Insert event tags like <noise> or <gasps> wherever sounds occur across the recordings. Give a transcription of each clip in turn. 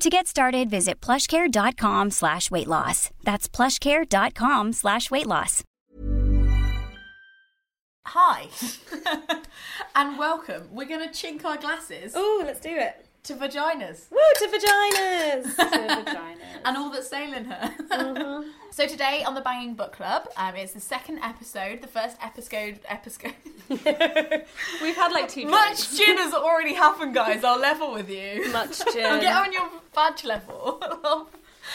To get started, visit plushcare.com slash weight loss. That's plushcare.com slash weight loss. Hi, <laughs> and welcome. We're going to chink our glasses Oh, let's do it. To vaginas Woo, to vaginas. <laughs> to vaginas. and all that's sail in her. Uh-huh. <laughs> so today on the Banging Book Club, um, it's the second episode, the first episode. Episode. <laughs> We've had like two Much drinks. gin has already happened, guys. I'll level with you. Much I'll gin. get on your badge level.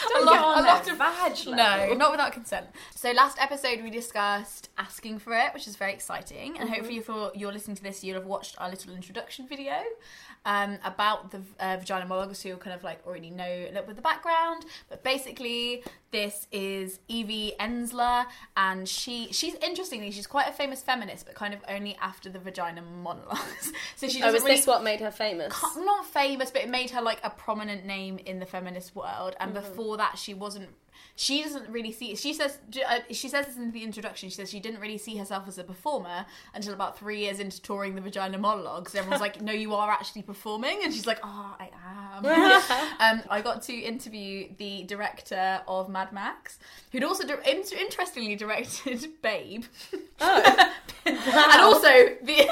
Don't a get on a lot of vag No, level. No, not without consent. So last episode we discussed asking for it, which is very exciting, and hopefully if you're, you're listening to this, you'll have watched our little introduction video um, about the uh, vagina monologues, so you'll kind of like already know a little bit of the background. But basically, this is Evie Ensler, and she she's interestingly she's quite a famous feminist, but kind of only after the vagina monologues. <laughs> so she Oh, is really this what made her famous? not famous, but it made her like a prominent name in the feminist world. And Mm-hmm. before that, she wasn't. She doesn't really see. She says. uh, She says this in the introduction. She says she didn't really see herself as a performer until about three years into touring the Vagina Monologues. Everyone's like, "No, you are actually performing," and she's like, "Oh, I am." <laughs> um, I got to interview the director of Mad Max, who'd also di- in- interestingly directed <laughs> Babe. Oh. <laughs> and also the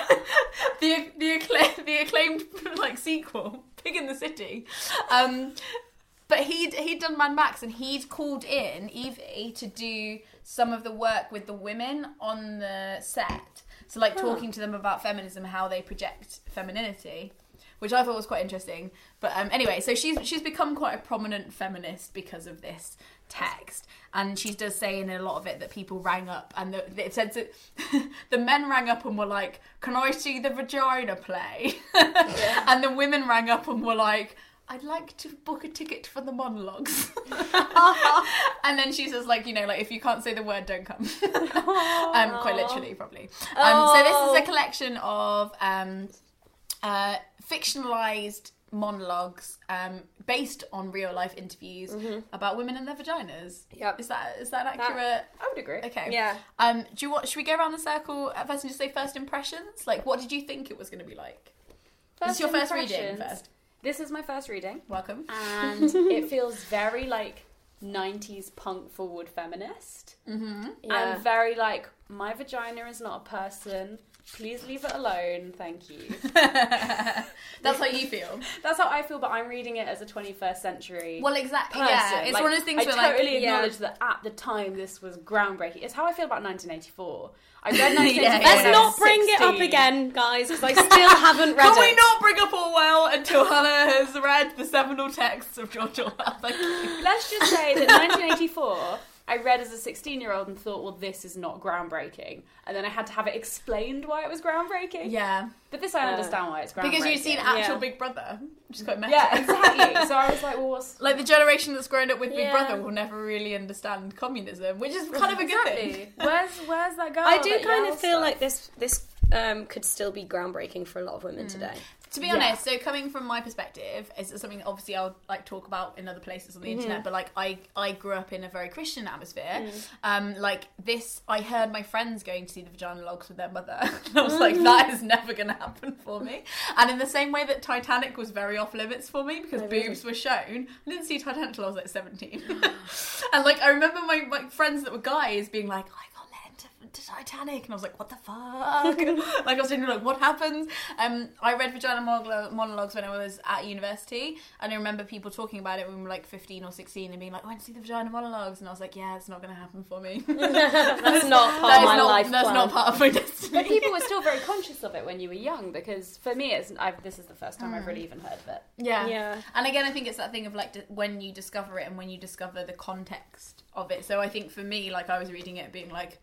the the, accla- the acclaimed like sequel, Pig in the City. Um, but he'd he'd done Mad Max and he'd called in Evie to do some of the work with the women on the set. So like talking to them about feminism, how they project femininity. Which I thought was quite interesting, but um, anyway, so she's she's become quite a prominent feminist because of this text, and she does say in a lot of it that people rang up and the, it said that <laughs> the men rang up and were like, "Can I see the vagina play?" <laughs> and the women rang up and were like, I'd like to book a ticket for the monologues. <laughs> <laughs> and then she says, like, you know, like if you can't say the word, don't come. <laughs> um, quite literally, probably. Um, So this is a collection of um, uh, fictionalized monologues um, based on real life interviews about women and their vaginas. Yep. Is that is that accurate? I would agree. Okay. Yeah. Um, do you want? Should we go around the circle at first and just say first impressions? Like, what did you think it was going to be like? this is your first reading first. This is my first reading, Welcome. and <laughs> it feels very like 90s punk forward feminist. Mm-hmm. Yeah. And very like, my vagina is not a person. Please leave it alone. Thank you. <laughs> That's how you <laughs> feel. That's how I feel, but I'm reading it as a 21st century. Well, exactly. person. Yeah, it's Like, one of those things I where totally like, yeah. acknowledge that at the time this was groundbreaking. It's how I feel about 1984. I read <laughs> 1984. Yeah. Let's not bring it up again, guys, because I still haven't read Can it. Can we not bring up Orwell until Hannah has read the seminal texts of George Orwell? Thank you. Let's just say that 1984, I read as a 16 year old and thought, well, this is not groundbreaking. And then I had to have it explained why it was groundbreaking. Yeah, But this I understand why it's groundbreaking. because you've seen actual Yeah. Big Brother, which is quite meta. Yeah, exactly. <laughs> so I was like, well, what's. Like the generation that's grown up with Big Brother will never really understand communism, which is kind of a good thing. <laughs> Where's, where's that girl? I do kind of feel stuff? like this this um, could still be groundbreaking for a lot of women today. To be Yeah. honest, so coming from my perspective, it's something obviously I'll like talk about in other places on the mm-hmm. internet. But like I, I grew up in a very Christian atmosphere. Mm. Um, like this, I heard my friends going to see the vagina logs with their mother. <laughs> and I was like, mm-hmm. that is never going to happen for me. And in the same way that Titanic was very off limits for me because boobs were shown, I didn't see Titanic until I was like seventeen. <laughs> and like I remember my, my friends that were guys being like, I got Titanic, and I was like, what the fuck? <laughs> like I was thinking, like, what happens? Um, I read vagina monologues when I was at university, and I remember people talking about it when we were like fifteen or sixteen, and being like, I went to see the vagina monologues, and I was like, yeah, it's not going to happen for me. <laughs> That's not <laughs> part That of my not, life that's plan. not part of my destiny. But people were still very conscious of it when you were young because for me, it's I've, this is the first time I've really even heard of it. Yeah. Yeah. And again, I think it's that thing of like d- when you discover it and when you discover the context of it. So I think for me, like I was reading it being like,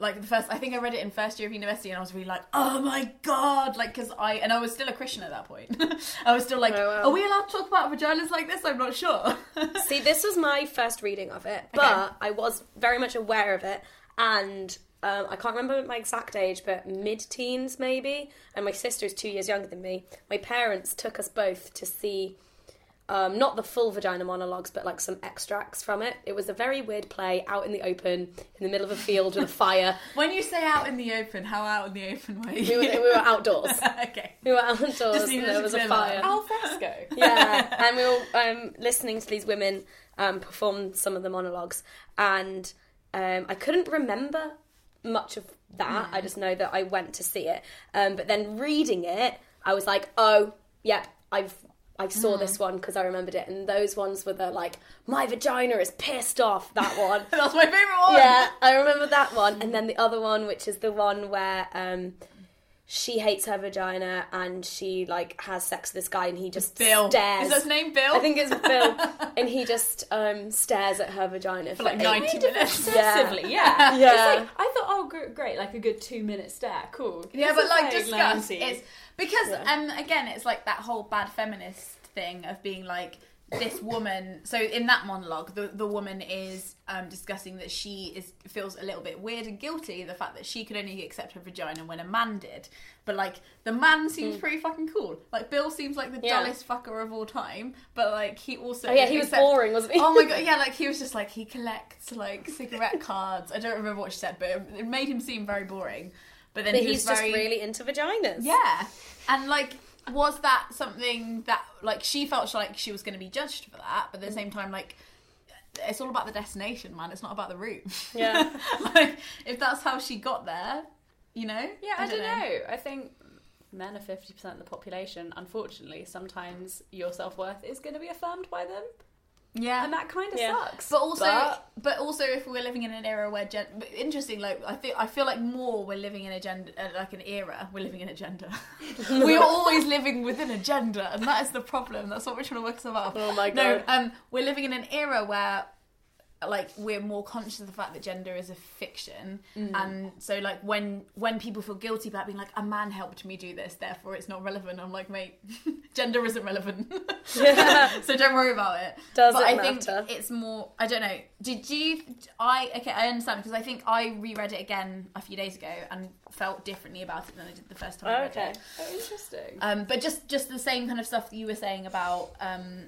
like the first, I think I read it in first year of university and I was really like, oh my god, like because I and I was still a Christian at that point. <laughs> I was still like, Oh, wow. are we allowed to talk about vaginas like this? I'm not sure. <laughs> See, this was my first reading of it, but I was very much aware of it, and um, I can't remember my exact age, but mid-teens maybe. And my sister is two years younger than me. My parents took us both to see. Um, not the full vagina monologues, but like some extracts from it. It was a very weird play out in the open, in the middle of a field with a fire. <laughs> when you say out in the open, how out in the open were you? We were, we were outdoors. <laughs> okay. We were outdoors, and there was a fire. Al fresco. <laughs> yeah, and we were um, listening to these women um, perform some of the monologues, and um, I couldn't remember much of that. I just know that I went to see it, um, but then reading it, I was like, oh, yeah, I've. I saw this one because I remembered it, and those ones were the like, my vagina is pissed off. That one, <laughs> That's my favourite one. yeah, I remember that one, and then the other one, which is the one where um, she hates her vagina and she like has sex with this guy, and he just Bill. stares. Is his name Bill? I think it's Bill, <laughs> and he just um, stares at her vagina for, for like eight- 90 minutes. Obsessively, yeah. <laughs> Yeah. It's like, I thought, oh, great, like a good two minute stare. Cool. Yeah, This but is, like discuss. lengthy. It's because um again, it's like that whole bad feminist thing of being like this <coughs> woman. So in that monologue, the the woman is um discussing that she is feels a little bit weird and guilty the fact that she could only accept her vagina when a man did. But like the man seems pretty fucking cool. Like Bill seems like the. Yeah. dullest fucker of all time, but like he also Oh yeah, he was boring, wasn't he? Oh my god, <laughs> yeah, like he was just like he collects like cigarette cards. I don't remember what she said, but it, it made him seem very boring. But then But he he's was just really into vaginas. yeah, and like, was that something that like she felt like she was going to be judged for that, but at the mm. same time, like, it's all about the destination, man. It's not about the route. Yeah. <laughs> like, if that's how she got there, you know? Yeah, I, don't know. I think men are 50% of the population. Unfortunately, sometimes your self worth is going to be affirmed by them. Yeah, And that kind of Yeah. sucks. But also, But- but, also, if we're living in an era where gen- interesting, like I think I feel like more we're living in a gender, uh, like an era. We're living in a gender. <laughs> we're <laughs> always living within a gender, and that is the problem. That's what we're trying to work ourselves out. Oh my No, God. um, we're living in an era where. Like we're more conscious of the fact that gender is a fiction, Mm. and so like when when people feel guilty about being like a man helped me do this, therefore it's not relevant. I'm like, mate, <laughs> gender isn't relevant, <laughs> so don't worry about it. Doesn't but I matter. think it's more. I don't know. Did you? I okay. I understand because I think I reread it again a few days ago and felt differently about it than I did the first time I read Okay. it. Oh, interesting. Um, but just just the same kind of stuff that you were saying about um,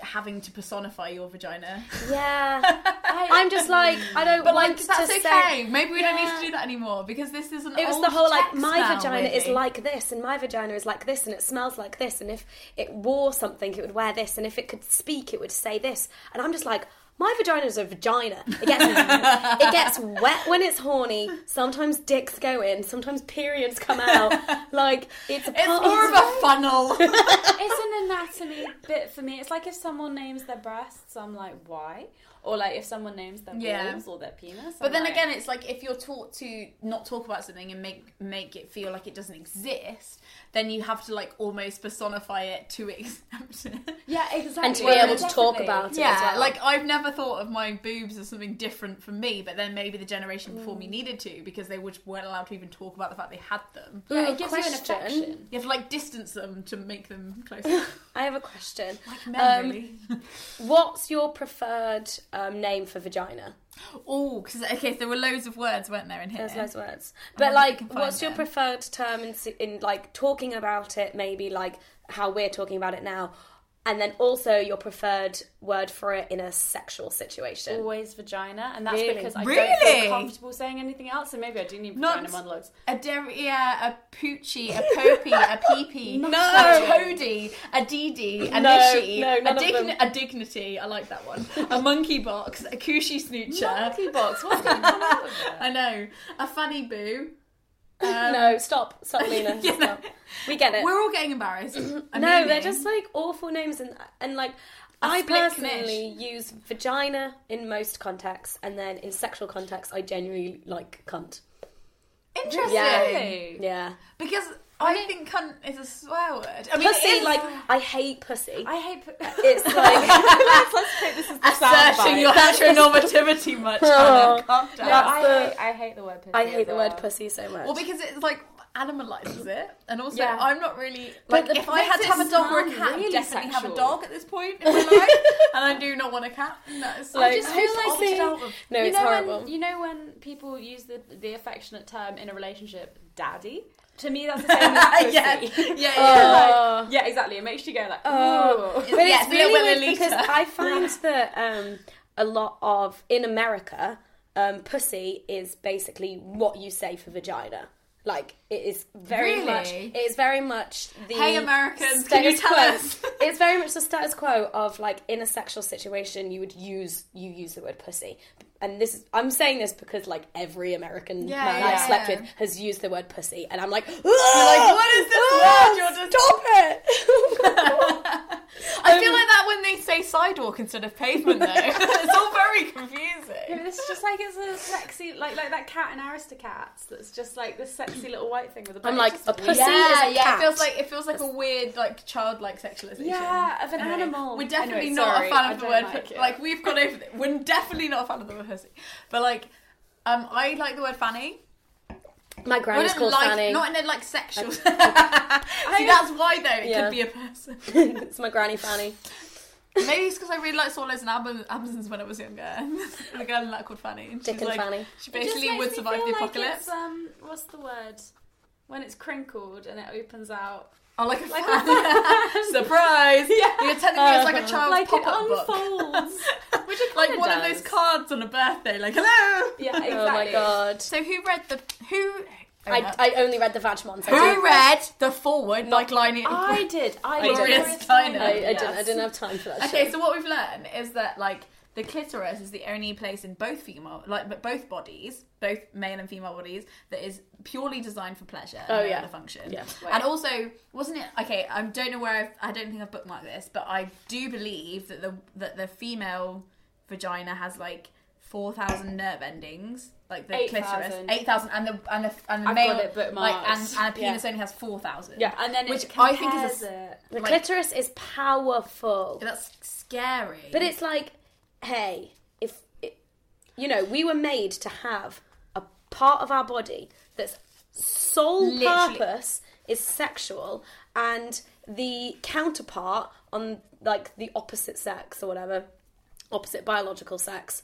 having to personify your vagina. Yeah. <laughs> I'm just like I don't But want like that's to okay. say. Maybe we don't need to do that anymore because this is an It was the whole like my now, vagina is like this and my vagina is like this and it smells like this and if it wore something it would wear this and if it could speak it would say this and I'm just like my vagina is a vagina. It gets it gets wet when it's horny. Sometimes dicks go in. Sometimes periods come out. Like it's a It's part more of a funnel. <laughs> it's an anatomy bit for me. It's like if someone names their breasts, I'm like, why? Or like if someone names their Yeah. balls or their penis. But I'm then like, again, it's like if you're taught to not talk about something and make make it feel like it doesn't exist, then you have to like almost personify it to accept it. yeah, <laughs> exactly. and to be able to talk about it. Yeah, as well. like I've never thought of my boobs as something different from me, but then maybe the generation before me needed to because they would, weren't allowed to even talk about the fact they had them. Yeah, Ooh, it gives you an question. affection. You have to like distance them to make them <laughs> closer. I have a question. like men, Um, really. <laughs> What's your preferred um, name for vagina? Oh, because okay, there were loads of words, weren't there in here? There's loads of words. But like, I can find what's your them. preferred term in, in like talking about it? Maybe like how we're talking about it now. And then also your preferred word for it in a sexual situation. Always vagina, and that's Really? because I don't feel comfortable saying anything else. So maybe I do need Not- vagina monologues. A derriere, a poochie, a popey, a <laughs> peepee, No. a toady, a dee a No, nishi, no, a, of a dignity, I like that one, a monkey box, a cushy snoocher. Monkey box. What's going on? <laughs> I know, a funny boo. Um, no, stop, stop, <laughs> Lena, Yeah. stop. We get it. We're all getting embarrassed. <clears throat> I no, they're just like awful names, and and like I split personally use vagina in most contexts, and then in sexual contexts, I genuinely like cunt. interesting. Yeah. Yeah, Because I think cunt is a swear word. I mean, pussy. it is Like I hate pussy. I hate. pu- It's <laughs> like let's, let's take this as the asserting your heteronormativity much. <laughs> Hannah. Calm down. No, I, the- hate, I hate the word pussy. I as hate the well. word pussy so much. Well, because it's like animalizes it, and also Yeah. I'm not really But like if I had to have a dog or a sound cat, I'd really definitely have a dog at this point in my life, <laughs> and I do not want a cat. That is Like- I just feel like opted they- out of- no, you it's know horrible. When, you know when people use the the affectionate term in a relationship, daddy. To me, that's the same as <laughs> <laughs> yeah, yeah, yeah. Oh. Like, yeah, exactly. It makes you go like, Oh. But Yeah, it's really weird because I <laughs> find that um, a lot of in America, um, pussy is basically what you say for vagina. Like it is very Really? much. It is very much the. Hey, Americans, can you tell quo. us? it's very much the status quo of like in a sexual situation, you would use you use the word pussy, and this is I'm saying this because like every American Yeah, man yeah, I've slept yeah. with has used the word pussy, and I'm like, like, what is this Ah, word you're just- Stop it! <laughs> I feel like that when they say sidewalk instead of pavement, though. <laughs> it's all very confusing. Yeah, but it's just like it's a sexy, like like that cat in Aristocats. That's just like this sexy little white thing with a. I'm like, a pussy yeah, is a yeah. cat. It feels like it feels like a weird, like childlike sexualization. Yeah, of an Anyway, animal. We're definitely Anyway, not sorry, a fan of the word. like Like, like we've gone over. The, we're definitely not a fan of the word pussy. But like, um, I like the word fanny. My granny's called like, Fanny. Not in a like sexual. <laughs> See, that's why though. It Yeah. could be a person. <laughs> it's my granny Fanny. Maybe it's because I really liked Swallows and Am- Amazons when I was younger. <laughs> the girl in that called Fanny. And Dick and like, Fanny. She basically would survive the like apocalypse. it's, um, what's the word? When it's crinkled and it opens out. Oh, like a fan. <laughs> Surprise! Yeah. You're telling me it's like a uh-huh. child's like pop-up book. unfolds. <laughs> Which it like one of those cards on a birthday, like hello. Yeah, exactly. <laughs> Oh my god. So who read the who? Oh, I, I only read the Vagmons. I who read the forward like lining? I did. I did. Gloria Gloria Steinem. I, I, didn't, I didn't have time for that Okay, shit. so what we've learned is that like the clitoris is the only place in both female, like but both bodies, both male and female bodies, that is purely designed for pleasure. and Oh, yeah. other function. Yeah. And also, wasn't it okay? I don't know where I've, I don't think I've bookmarked this, but I do believe that the that the female vagina has like four thousand nerve endings. Like the 8,000. clitoris, eight thousand, and the and the and the I've male got it like and, and a penis Yeah. only has four thousand. Yeah. And then Which it I think is a it. The like- clitoris is powerful. that's scary. But it's like, hey, if it, you know, we were made to have a part of our body that's sole Literally. purpose is sexual, and the counterpart on like the opposite sex or whatever, opposite biological sex,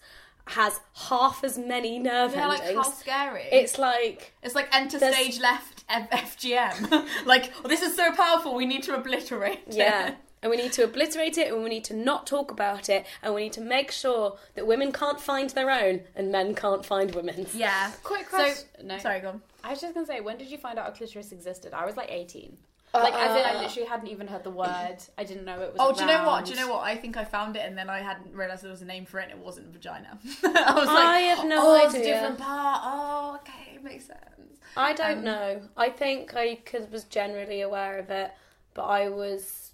has half as many nerve yeah, like how scary. it's like It's like enter There's- stage left F- FGM. <laughs> like, oh, this is so powerful, we need to obliterate it. Yeah. And we need to obliterate it and we need to not talk about it and we need to make sure that women can't find their own and men can't find women's. Yeah. Quick So, no. sorry, go on. I was just gonna say, when did you find out a clitoris existed? I was like 18. Uh, Like, as in, I literally hadn't even heard the word. I didn't know it was. Oh, do you know what? Do you know what? I think I found it and then I hadn't realised there was a name for it and it wasn't vagina. <laughs> I was like, I have no idea. oh, it's a different part. Oh, okay, makes sense. I don't Um, know. I think I could, was generally aware of it, but I was.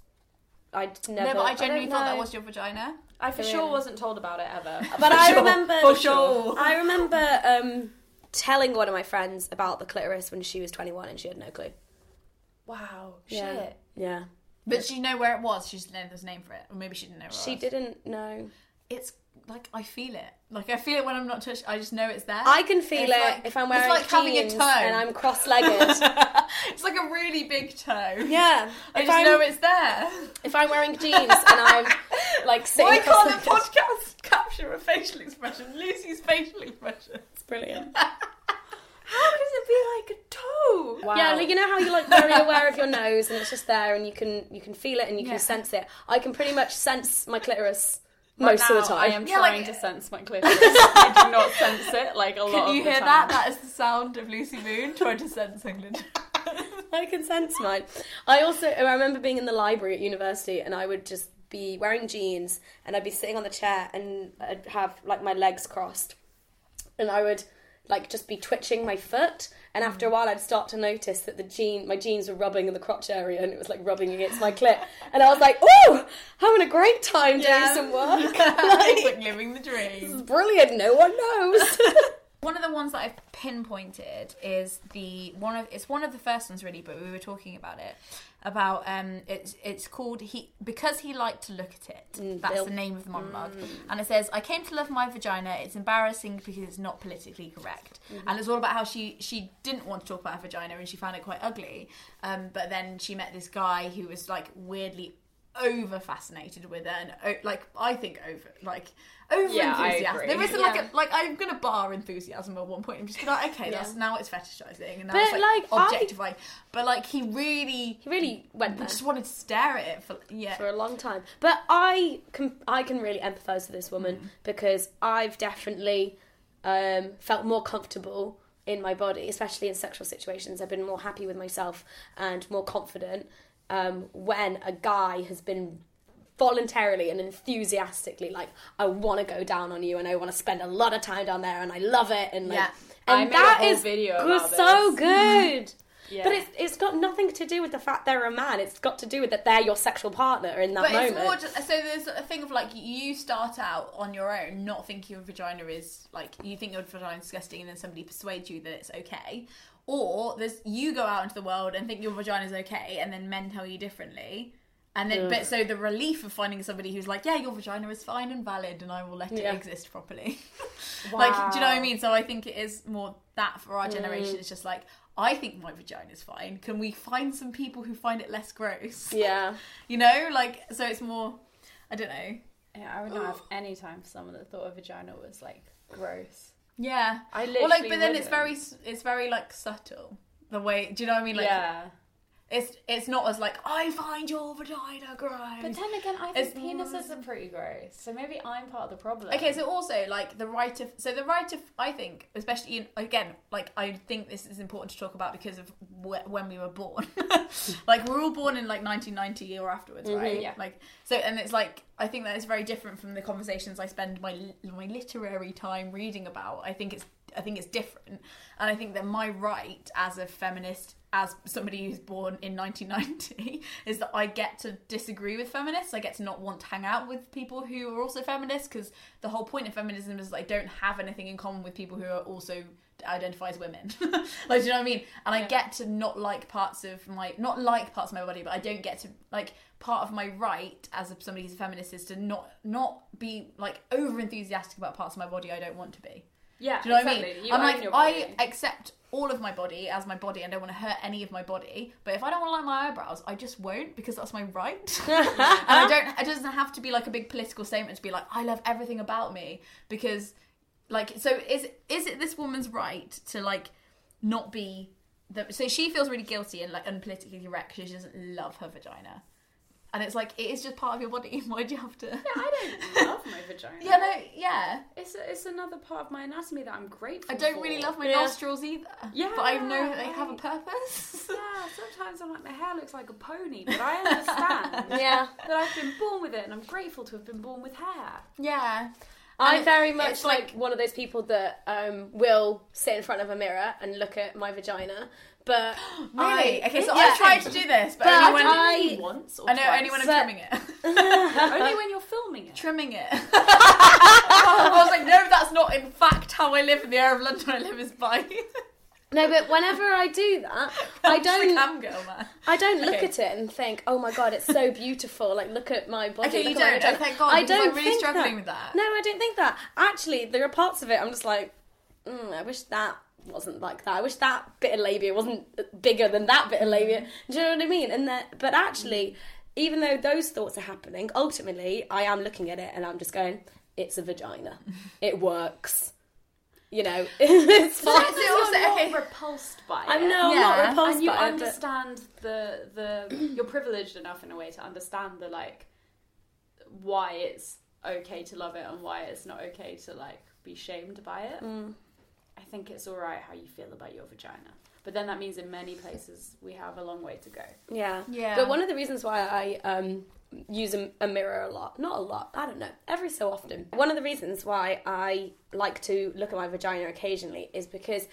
I never. no, but I don't genuinely thought that was your vagina. I for Yeah. sure wasn't told about it ever. <laughs> But I sure, remember. for sure. <laughs> I remember um, telling one of my friends about the clitoris when she was 21 and she had no clue. wow, Yeah. shit. Yeah. But she know where it was. She just didn't know there's a name for it, or maybe she didn't know. Where She it was. didn't know. It's like I feel it. Like I feel it when I'm not touched. I just know it's there. I can feel it like- if I'm wearing it's wearing like having a jeans toe. and I'm cross-legged. <laughs> it's like a really big toe. yeah. I if just I'm, know it's there. if I'm wearing jeans and I'm like sitting Why can't the podcast capture a facial expression? Lucy's facial expression. It's brilliant. <laughs> How could it be like a toe? Wow. Yeah, like you know how you're like very aware of your <laughs> nose and it's just there and you can you can feel it and you can sense it. I can pretty much sense my clitoris Right most of the time. I am Yeah, trying like- to sense my <laughs> clitoris. I do not sense it like a lot Can of you the hear time. that? That is the sound of Lucy Moon trying to sense England. <laughs> <laughs> I can sense mine. I also I remember being in the library at university and I would just be wearing jeans and I'd be sitting on the chair and I'd have like my legs crossed and I would like just be twitching my foot and after a mm. while I'd start to notice that the jean my jeans were rubbing in the crotch area and it was like rubbing against my clit. <laughs> And I was like oh having a great time doing Yeah. some work. <laughs> It's like, <laughs> like living the dream. brilliant. No one knows One of the ones that I've pinpointed is the one of it's one of the first ones really, but we were talking about it about um it's it's called he because he liked to look at it. That's the name of the monologue, and it says I came to love my vagina. It's embarrassing because it's not politically correct, and it's all about how she she didn't want to talk about her vagina and she found it quite ugly, um but then she met this guy who was like weirdly over fascinated with her and like I think over like over Yeah, I enthusiastic. agree. There isn't Yeah. like a like I'm gonna bar enthusiasm at one point. I'm just gonna like, okay, that's now it's fetishizing and now But, it's like, like, I- objectifying. But like he really he really went there just wanted to stare at it for yeah. for a long time. But I can I can really empathise with this woman because I've definitely um, felt more comfortable in my body, especially in sexual situations. I've been more happy with myself and more confident um, when a guy has been voluntarily and enthusiastically like I want to go down on you and I want to spend a lot of time down there and I love it and like Yeah. And made a that whole is video good- about so good. <laughs> Yeah. But it's it's got nothing to do with the fact they're a man. It's got to do with that they're your sexual partner in that But moment. it's more just so there's a thing of like you start out on your own, not thinking your vagina is like you think your vagina is disgusting, and then somebody persuades you that it's okay, or there's you go out into the world and think your vagina is okay, and then men tell you differently. And then, but so the relief of finding somebody who's like, yeah, your vagina is fine and valid, and I will let Yeah. it exist properly. <laughs> like, do you know what I mean? So I think it is more that for our generation. Mm. It's just like, I think my vagina is fine. Can we find some people who find it less gross? <laughs> yeah. You know, like so it's more. I don't know. Yeah, I would not have any time for someone that thought a vagina was like gross. Yeah, I Or like, but then it's very, it's very like subtle. The way, do you know what I mean? Like, yeah. It's it's not as like I find your vagina gross. But then again, I It's think penises are pretty gross. So maybe I'm part of the problem. Okay, so also like the right of so the right of I think especially in, again like I think this is important to talk about because of wh- when we were born. <laughs> like we're all born in like 1990 or afterwards, right? Mm-hmm, yeah. Like so, and it's like I think that is very different from the conversations I spend my my literary time reading about. I think it's I think it's different, and I think that my right as a feminist, as somebody who's born in 1990, is that I get to disagree with feminists. I get to not want to hang out with people who are also feminists because the whole point of feminism is that I don't have anything in common with people who are also identify as women. <laughs> like, do you know what I mean? And I get to not like parts of my not like parts of my body, but I don't get to like part of my right as somebody who's a feminist is to not not be like over enthusiastic about parts of my body I don't want to be. Yeah, Do you know what I mean? You I'm like, I accept all of my body as my body and don't want to hurt any of my body. But if I don't want to like my eyebrows, I just won't because that's my right. <laughs> and I don't. It doesn't have to be like a big political statement to be like, I love everything about me because, like, so is is it this woman's right to like not be the? So she feels really guilty and like unpolitically correct because she doesn't love her vagina. And it's like it is just part of your body. <laughs> Why do you have to? Yeah, I don't <laughs> love my vagina. Yeah, no, yeah. It's it's another part of my anatomy that I'm grateful. For. I don't for. really love my Yeah. nostrils either. Yeah, but I know that they have a purpose. <laughs> Yeah, sometimes I'm like my hair looks like a pony, but I understand Yeah. that I've been born with it, and I'm grateful to have been born with hair. yeah. I'm very it's much like, one of those people that um, will sit in front of a mirror and look at my vagina, but <gasps> Really? I, okay, so Yeah. I tried to do this, but, But only when I- Only once or I know twice. only when I'm But- trimming it. <laughs> only when you're filming it. trimming it. <laughs> I was like, no, that's not in fact how I live in the area of London I live is by. <laughs> no, but whenever I do that, I I'm just a don't. cam girl, man. I don't look Okay. at it and think, "Oh my god, it's so beautiful!" Like, look at my body. Okay, you don't. Oh, thank God, I don't I'm really think struggling that. with that. No, I don't think that. Actually, there are parts of it I'm just like, mm, I wish that wasn't like that. I wish that bit of labia wasn't bigger than that bit of labia. Do you know what I mean? And that, but actually, even though those thoughts are happening, ultimately, I am looking at it and I'm just going, "It's a vagina. <laughs> It works." You know, <laughs> it's So, fine. so also, Okay. repulsed by it. I'm no, I'm Yeah. not repulsed and you by it. but- understand the the <clears throat> you're privileged enough in a way to understand the like why it's okay to love it and why it's not okay to like be shamed by it. Mm. I think it's all right how you feel about your vagina, but then that means in many places we have a long way to go. Yeah. Yeah. But one of the reasons why I um, use a, a mirror a lot, not a lot, I don't know, every so often. One of the reasons why I like to look at my vagina occasionally is because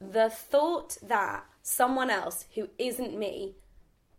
the thought that someone else who isn't me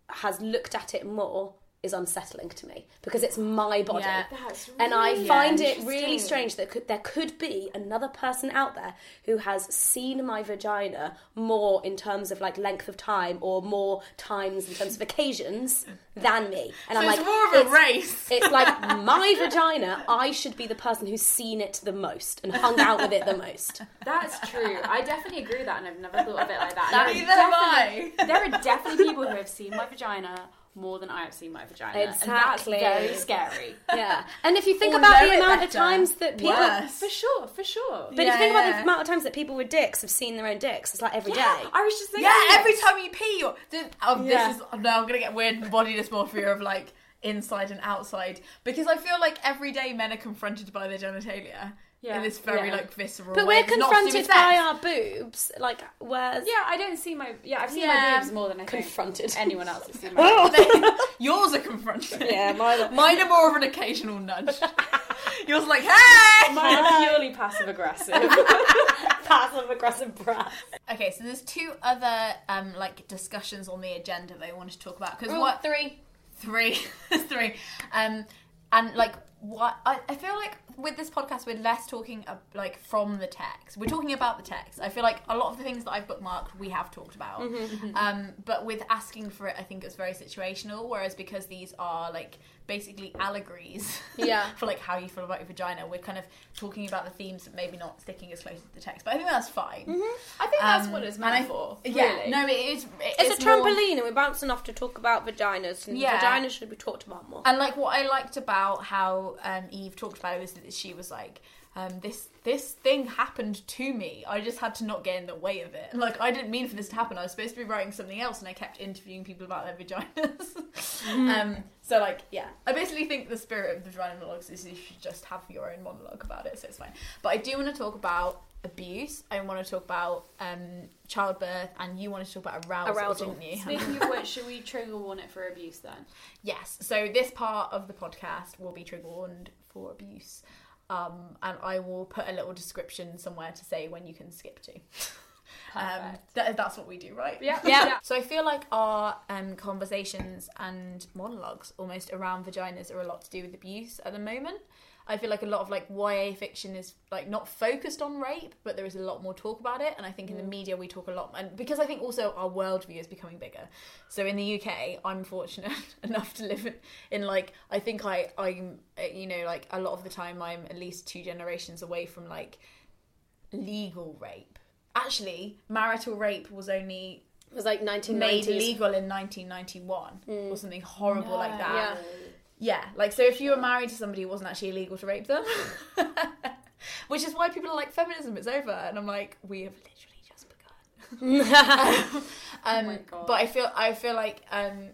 has looked at it more is unsettling to me because it's my body. Yeah. That's and I really find it really strange that could, there could be another person out there who has seen my vagina more in terms of like length of time or more times in terms of occasions than me. And So I'm it's like, more of a it's- race. It's like <laughs> my vagina. I should be the person who's seen it the most and hung out with it the most. That's true. I definitely agree with that, and I've never thought of it like that. <laughs> Neither There are have I. There are definitely people who have seen my vagina more than I have seen my vagina. Exactly. And that's very scary. <laughs> Yeah. <laughs> And if you think Or about the it amount of times that people. Worse. For sure, for sure. But if you Yeah, think about the amount of times that people with dicks have seen their own dicks, it's like every day. I was just thinking. Yeah, every time you pee, you're. Oh, this, oh, Yeah. this is. No, I'm gonna get weird body dysmorphia of like inside and outside because I feel like every day men are confronted by their genitalia Yeah. in this very Yeah. like visceral. But way. we're It's not to do with confronted by our boobs. Like, where's. Yeah, I don't see my. Yeah, I've seen Yeah. my boobs more than I think Confronted. anyone else has seen <laughs> my. boobs. <laughs> Yours are confronted. Yeah, mine are- Mine are more of an occasional nudge. <laughs> Yours are like, hey! Mine are purely passive aggressive. passive aggressive breath. Okay, so there's two other um like discussions on the agenda that I wanted to talk about because what three. three three um and like what I, I feel like with this podcast we're less talking uh, like from the text we're talking about the text i feel like a lot of the things that i've bookmarked we have talked about um but with asking for it i think it's very situational whereas because these are like basically allegories <laughs> Yeah. for like how you feel about your vagina we're kind of talking about the themes but maybe not sticking as close to the text but i think that's fine I think that's Um, what it's meant I- for. yeah really. no it is It's, a more- trampoline, and we're bouncing off to talk about vaginas, and Yeah. vaginas should be talked about more. And like what I liked about how um, Eve talked about it was that she was like, um, "This this thing happened to me. I just had to not get in the way of it. Like I didn't mean for this to happen. I was supposed to be writing something else, and I kept interviewing people about their vaginas. <laughs> um, so like, yeah, I basically think the spirit of the vagina monologues is you should just have your own monologue about it, so it's fine. But I do want to talk about abuse. I want to talk about um, childbirth, and you want to talk about arousal, Arousal. didn't you? Speaking of which, should we trigger warn it for abuse then? Yes. So this part of the podcast will be trigger warned for abuse, um, and I will put a little description somewhere to say when you can skip to. <laughs> Um, Perfect. that's what we do, right? <laughs> Yeah. Yeah. So I feel like our um, conversations and monologues almost around vaginas are a lot to do with abuse at the moment. I feel like a lot of like YA fiction is like not focused on rape, but there is a lot more talk about it. And I think in the media we talk a lot, and because I think also our worldview is becoming bigger. So in the UK, I'm fortunate <laughs> enough to live in, in like I think I I'm uh, you know like a lot of the time I'm at least two generations away from like legal rape. Actually, marital rape was only It was like 1990s. made legal in 1991 Mm. or something horrible like that. Yeah. Yeah, like so if you were married to somebody, it wasn't actually illegal to rape them. <laughs> Which is why people are like, feminism, it's over. And I'm like, we have literally just begun. <laughs> um, God. But I feel, I feel like um,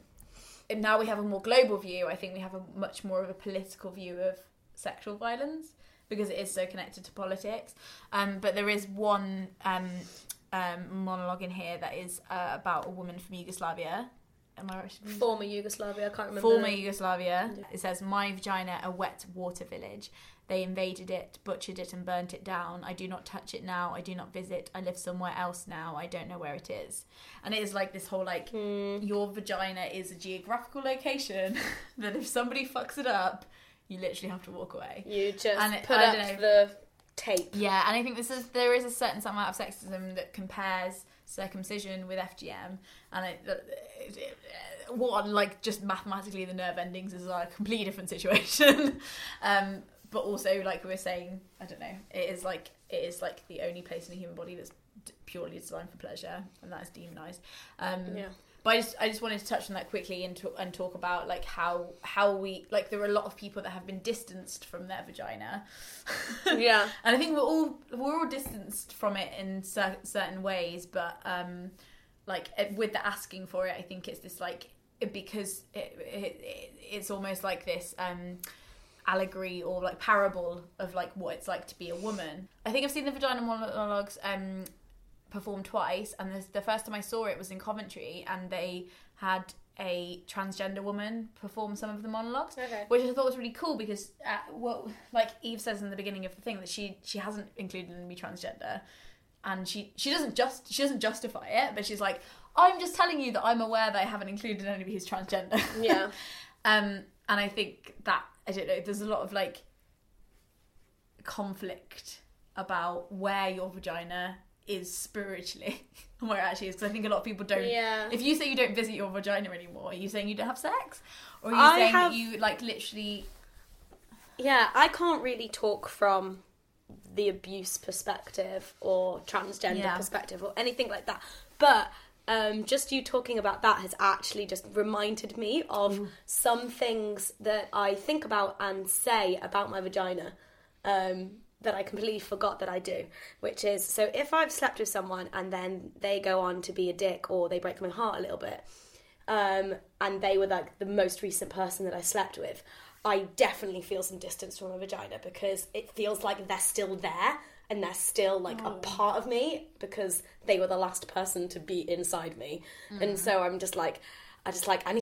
and now we have a more global view. I think we have a much more of a political view of sexual violence because it is so connected to politics. Um, but there is one um, um, monologue in here that is uh, about a woman from Yugoslavia. Am I right? Former Yugoslavia, I can't remember. Former Yugoslavia. It says, My vagina, a wet water village. They invaded it, butchered it, and burnt it down. I do not touch it now. I do not visit. I live somewhere else now. I don't know where it is. And it is like this whole like, hmm. your vagina is a geographical location <laughs> that if somebody fucks it up, you literally have to walk away. You just And it- put I up know. the tape. Yeah, and I think this is there is a certain amount of sexism that compares circumcision with FGM, and it, it, it, what like just mathematically the nerve endings is like a completely different situation. <laughs> um, but also, like we were saying, I don't know, it is like it is like the only place in the human body that's purely designed for pleasure, and that is demonized. Um, Yeah. But I just I just wanted to touch on that quickly and talk, and talk about like how how we like there are a lot of people that have been distanced from their vagina. <laughs> Yeah. and I think we're all we're all distanced from it in cer- certain ways, but um, like with the asking for it, I think it's this like because it, it, it it's almost like this um allegory or like parable of like what it's like to be a woman. I think I've seen the vagina monologues um performed twice, and the, the first time I saw it was in Coventry, and they had a transgender woman perform some of the monologues, Okay. which I thought was really cool because, uh, well, like Eve says in the beginning of the thing that she she hasn't included in me transgender, and she she doesn't just she doesn't justify it, but she's like, I'm just telling you that I'm aware that I haven't included anybody who's transgender. <laughs> Yeah. um, and I think that I don't know. There's a lot of like conflict about where your vagina is spiritually and where it actually is. Because I think a lot of people don't. Yeah. If you say you don't visit your vagina anymore, are you saying you don't have sex, or are you I saying have- that you like literally? Yeah, I can't really talk from the abuse perspective or transgender Yeah. perspective or anything like that. But um, just you talking about that has actually just reminded me of some things that I think about and say about my vagina um, that I completely forgot that I do. Which is, so if I've slept with someone and then they go on to be a dick or they break my heart a little bit, um, and they were like the most recent person that I slept with, I definitely feel some distance from my vagina because it feels like they're still there and they're still like a part of me because they were the last person to be inside me. And so I'm just like, I just like, I need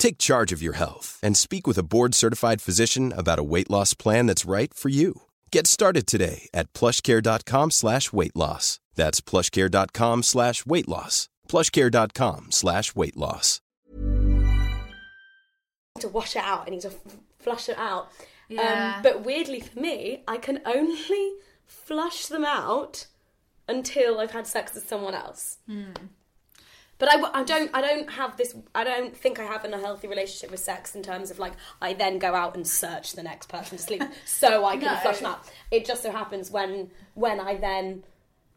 Take charge of your health and speak with a board-certified physician about a weight loss plan that's right for you. Get started today at plushcare.com slash weight loss. That's plushcare.com slash weight loss. plushcare.com slash weight loss. to wash it out. I need to f- flush it out. Yeah. Um, but weirdly for me, I can only flush them out until I've had sex with someone else. But I, I don't I don't have this I don't think I have a healthy relationship with sex in terms of like I then go out and search the next person to sleep <laughs> so I can No. flush them out. It just so happens when when I then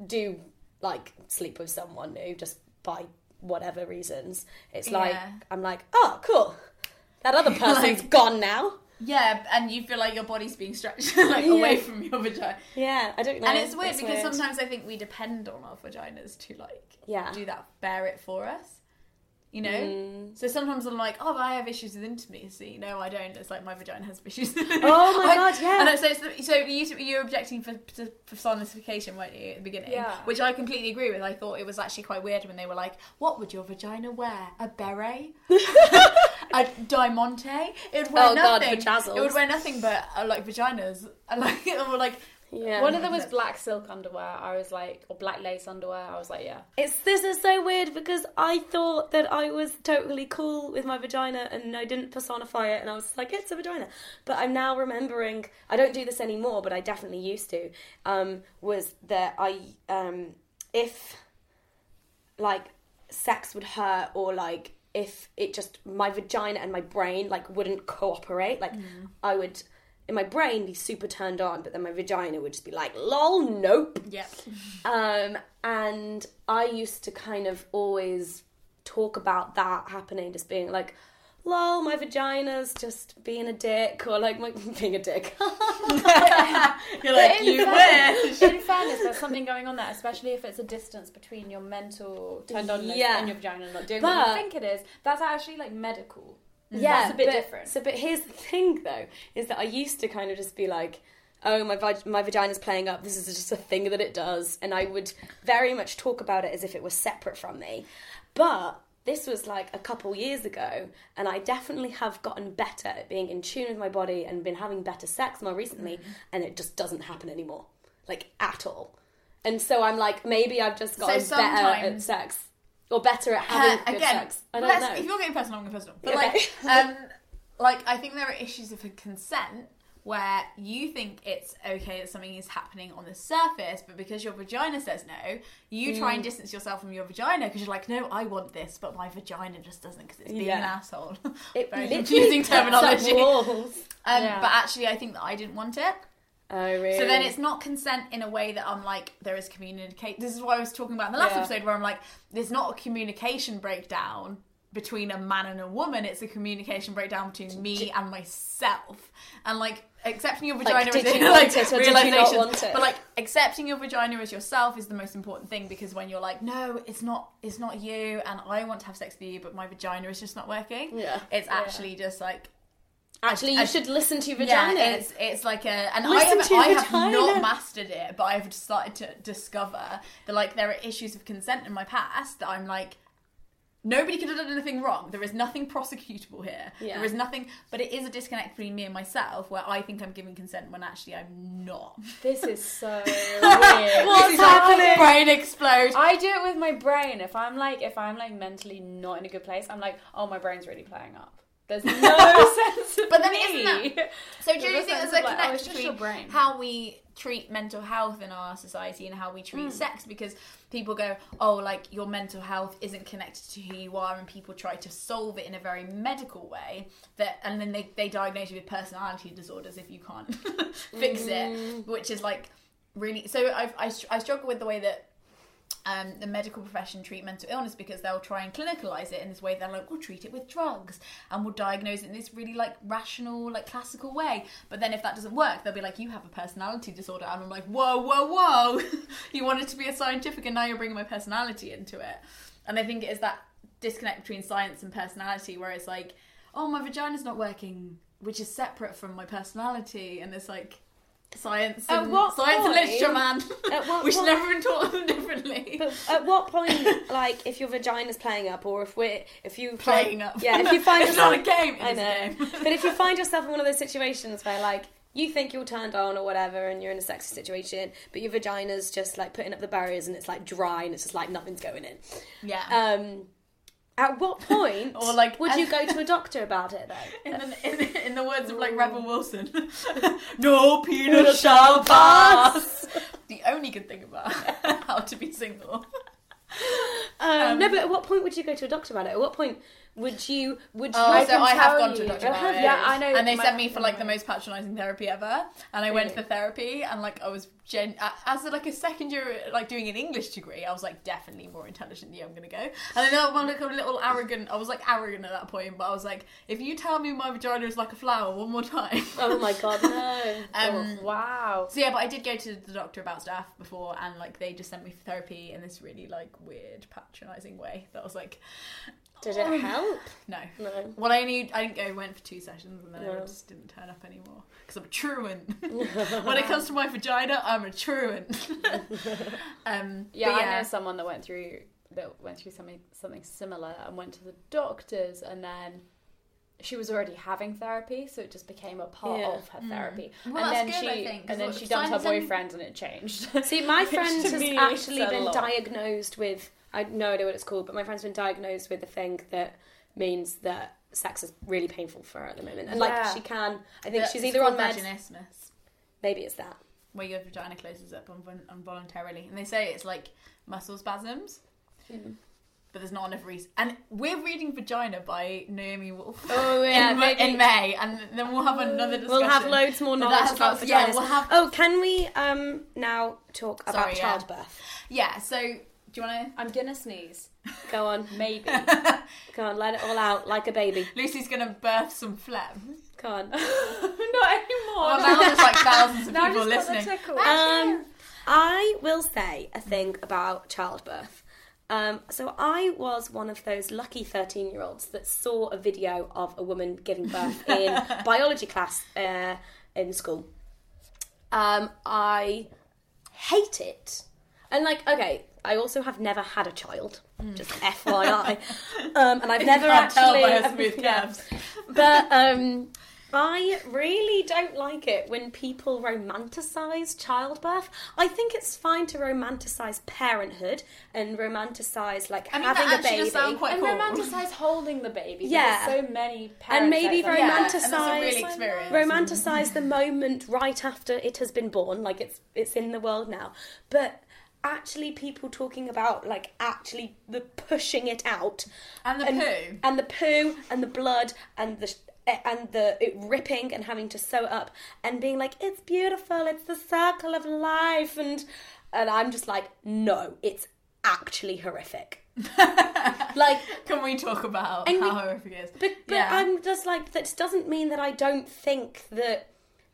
do like sleep with someone new just by whatever reasons. It's like Yeah. I'm like, oh cool. That other <laughs> person's Like- gone now. Yeah, and you feel like your body's being stretched <laughs> like Yeah. away from your vagina. Yeah, I don't know. And it's weird It's because weird. sometimes I think we depend on our vaginas to like Yeah. do that, bear it for us. You know? Mm. So sometimes I'm like, oh, but I have issues with intimacy. No, I don't. It's like my vagina has issues. <laughs> Oh my Like- God, yeah. Know, so, it's, so you, you were objecting for, for personification, weren't you, at the beginning? Yeah. Which I completely agree with. I thought it was actually quite weird when they were like, what would your vagina wear? A beret? <laughs> a diamante? It would wear Oh, God, nothing. vajazzles. It would wear nothing but uh, like vaginas. <laughs> And like, or like Yeah. One of them was black silk underwear. I was like, or black lace underwear. I was like, yeah. It's this is so weird because I thought that I was totally cool with my vagina and I didn't personify it and I was like it's a vagina. But I'm now remembering I don't do this anymore, but I definitely used to. Um, was that I um, if like sex would hurt or like if it just my vagina and my brain like wouldn't cooperate, like I would in my brain be super turned on, but then my vagina would just be like, lol, nope. Yeah. <laughs> Um, and I used to kind of always talk about that happening, just being like, lol, my vagina's just being a dick, or like my, <laughs> being a dick. <laughs> You're like, in you fairness- wish. In fairness, there's something going on there, especially if it's a distance between your mental turned onness Yeah. and your vagina not doing But- what you think it is. That's actually like medical. Yeah, That's a bit but- different. So, but here's the thing, though, is that I used to kind of just be like, "Oh, my vag- my vagina's playing up. This is just a thing that it does," and I would very much talk about it as if it was separate from me. But this was like a couple years ago, and I definitely have gotten better at being in tune with my body and been having better sex more recently, Mm-hmm. and it just doesn't happen anymore, like at all. And so I'm like, maybe I've just gotten better at sex. Or better at having Uh, good again, sex. I don't know. if you're getting personal, I'm getting personal. But Okay. like, <laughs> um, like I think there are issues of consent where you think it's okay that something is happening on the surface, but because your vagina says no, you try Mm. and distance yourself from your vagina because you're like, no, I want this, but my vagina just doesn't because it's being Yeah. an asshole. <laughs> It Very confusing terminology. <laughs> Um, Yeah. But actually, I think that I didn't want it. Oh, really? So then it's not consent in a way that I'm like, there is communicate. This is what I was talking about in the last Yeah. episode where I'm like, there's not a communication breakdown between a man and a woman. It's a communication breakdown between me and myself. And like, accepting your vagina did as you like, it or did you not want it? But like, accepting your vagina as yourself is the most important thing because when you're like, no, it's not, it's not you, and I want to have sex with you, but my vagina is just not working. Yeah. It's actually just like Actually, you I- should listen to your vagina. yeah, it's it's like a, and I have, I have not mastered it, but I've started to discover that like there are issues of consent in my past that I'm like. Nobody could have done anything wrong. There is nothing prosecutable here. Yeah. There is nothing, but it is a disconnect between me and myself where I think I'm giving consent when actually I'm not. This is <laughs> so weird. What's like- Brain explode. I do it with my brain. If I'm like, if I'm like mentally not in a good place, I'm like, oh, my brain's really playing up. There's no <laughs> <laughs> sense of But then me. isn't that- So do you think there's a like, connection between brain. how we treat mental health in our society and how we treat Hmm. sex? Because people go, oh, like your mental health isn't connected to who you are, and people try to solve it in a very medical way. That and then they, they diagnose you with personality disorders if you can't <laughs> fix Mm. it, which is like really. So I've, I I struggle with the way that um, the medical profession treat mental illness because they'll try and clinicalize it in this way. They're like, we'll treat it with drugs and we'll diagnose it in this really like rational, like classical way. But then if that doesn't work, they'll be like, you have a personality disorder. And I'm like, whoa, whoa, whoa. <laughs> you wanted to be a scientific and now you're bringing my personality into it. And I think it is that disconnect between science and personality where it's like, oh, my vagina's not working, which is separate from my personality. And it's like, Science and what science and literature, man. at what <laughs> we should point- never have taught them differently. But at what point, <laughs> like, if your vagina's playing up, or if we're, if you Playing find, up. yeah, if you find It's yourself, not a game, I know. game. <laughs> but if you find yourself in one of those situations where, like, you think you're turned on or whatever, and you're in a sexy situation, but your vagina's just like putting up the barriers, and it's like dry, and it's just like nothing's going in. yeah. Um, at what point, <laughs> Or, like, would you go to a doctor about it though? <laughs> in, the, in, the, in the words of like Rebel Wilson, <laughs> no peanut shall pass. the only good thing about how to be single. Um, no, but at what point would you go to a doctor about it? At what point would you would you? Oh, I so can I have gone to a doctor about <laughs> it. yeah, I know. And they My- sent me for like the most patronising therapy ever. And I went for therapy, and like I was gen as like a second year, like doing an English degree. I was like definitely more intelligent than you. I'm gonna go. And then I was like a little arrogant. I was like arrogant at that point, but I was like, if you tell me my vagina is like a flower one more time. Oh my <laughs> god, no! Um, Wow. So yeah, but I did go to the doctor about stuff before, and like they just sent me for therapy in this really like weird, patronising way. That was like, Did it help? <laughs> no, No. Well, I only I didn't go. Went for two sessions, and then I just didn't turn up anymore because I'm a truant. <laughs> <laughs> when it comes to my vagina, I'm a truant. um, Yeah, but I know someone that went through that went through something something similar and went to the doctors and then she was already having therapy, so it just became a part Yeah. of her therapy. Well, and that's then good, I she think, 'cause and then she dumped her boyfriend and it changed. See, my friend has actually been lot. diagnosed with. I have no idea what it's called, but my friend's been diagnosed with a thing that means that sex is really painful for her at the moment, and like she can. I think she's either on meds. vaginismus, Maybe it's that. where your vagina closes up invol- involuntarily, and they say it's like muscle spasms. but there's not enough research. And we're reading Vagina by Naomi Wolf. Oh, yeah, in, Ma- maybe- in May, and then we'll have another discussion. We'll have loads more But knowledge that's about what- vaginas. Yeah, we'll have. Oh, can we um now talk about Sorry, yeah. childbirth? Yeah. So, do you want to? I'm gonna sneeze. Go on, <laughs> Maybe. <laughs> go on, let it all out like a baby. Lucy's gonna birth some phlegm. Go on. <laughs> Not anymore. Well, now there's like thousands of Now I people just listening. Um, I will say a thing about childbirth. Um, so I was one of those lucky 13 year olds that saw a video of a woman giving birth in biology class uh, in school. Um, I hate it. And like, okay, I also have never had a child, just FYI. <laughs> Um, and I've never actually. by her smooth <laughs> yeah. But <laughs> um, I really don't like it when people romanticize childbirth. I think it's fine to romanticize parenthood and romanticize like I mean, having a baby. does sound quite and cool. romanticize holding the baby. Yeah. There's so many parents and maybe out there. Yeah, and romanticize that's a real experience. romanticize the moment right after it has been born, like it's it's in the world now. But actually, people talking about like actually the pushing it out And the and, poo. and the poo and the blood and the and the it ripping and having to sew it up and being like it's beautiful, it's the circle of life and and I'm just like no, it's actually horrific. <laughs> like Can we talk about how we- horrific it is? but, but Yeah. I'm just like that doesn't mean that I don't think that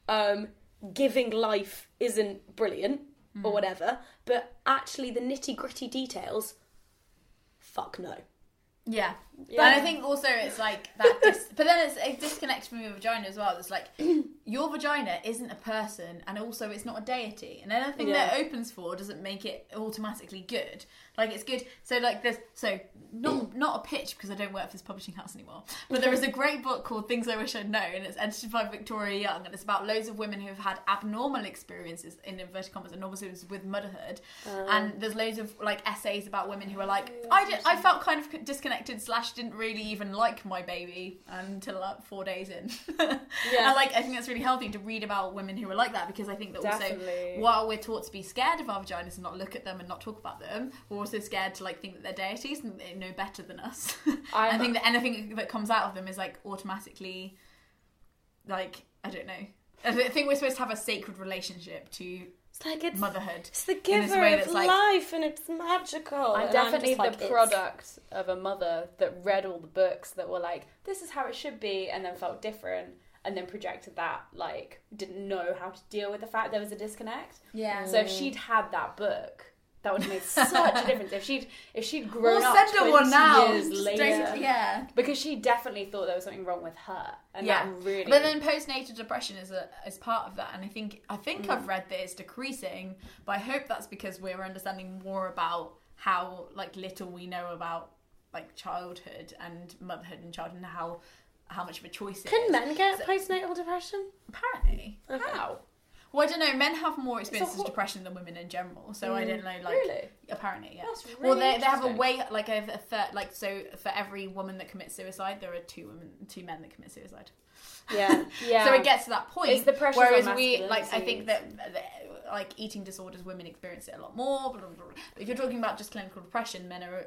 um, giving life isn't brilliant Hmm. or whatever. But actually, the nitty gritty details, fuck no. Yeah. And I think also it's like that, dis- <laughs> but then it's a disconnect from your vagina as well. It's like <clears throat> your vagina isn't a person, and also it's not a deity. And anything that Yeah. it opens for doesn't make it automatically good. Like it's good. So like this. So not not a pitch because I don't work for this publishing house anymore. But there is a great book called Things I Wish I'd Known. It's edited by Victoria Young, and it's about loads of women who have had abnormal experiences in inverted commas, abnormal experiences with motherhood. Uh. and there's loads of like essays about women who are like, I did, I felt kind of disconnected slash didn't really even like my baby until like four days in. <laughs> Yeah. And like I think that's really healthy to read about women who are like that because I think that Definitely. also while we're taught to be scared of our vaginas and not look at them and not talk about them, we're also scared to like think that they're deities and they know better than us. <laughs> I think that anything that comes out of them is like automatically like I don't know. I think we're supposed to have a sacred relationship to It's like it's motherhood. it's the giver of like- life and it's magical. I'm And definitely just like, the product of a mother that read all the books that were like, this is how it should be, and then felt different, and then projected that, like, didn't know how to deal with the fact there was a disconnect. Yeah. So if she'd had that book, that would have made <laughs> such a difference. If she'd if she'd grown We'll up send her one now. years later, don't- yeah. because she definitely thought there was something wrong with her, and yeah, that really. But then postnatal depression is a is part of that, and I think I think Mm. I've read that it's decreasing, but I hope that's because we're understanding more about how like little we know about like childhood and motherhood and childhood and how how much of a choice Can is. men get So- postnatal depression? apparently? how? Well, I don't know. Men have more experiences whole- of depression than women in general, so I don't know. Like, Really? Apparently, yeah. That's well, they, they have a way like a, a third, like so for every woman that commits suicide, there are two women, two men that commit suicide. Yeah. <laughs> Yeah. So it gets to that point. It's the pressure. Whereas we, like, I think that, that, like eating disorders, women experience it a lot more. Blah, blah, blah. But if you're talking about just clinical depression, men are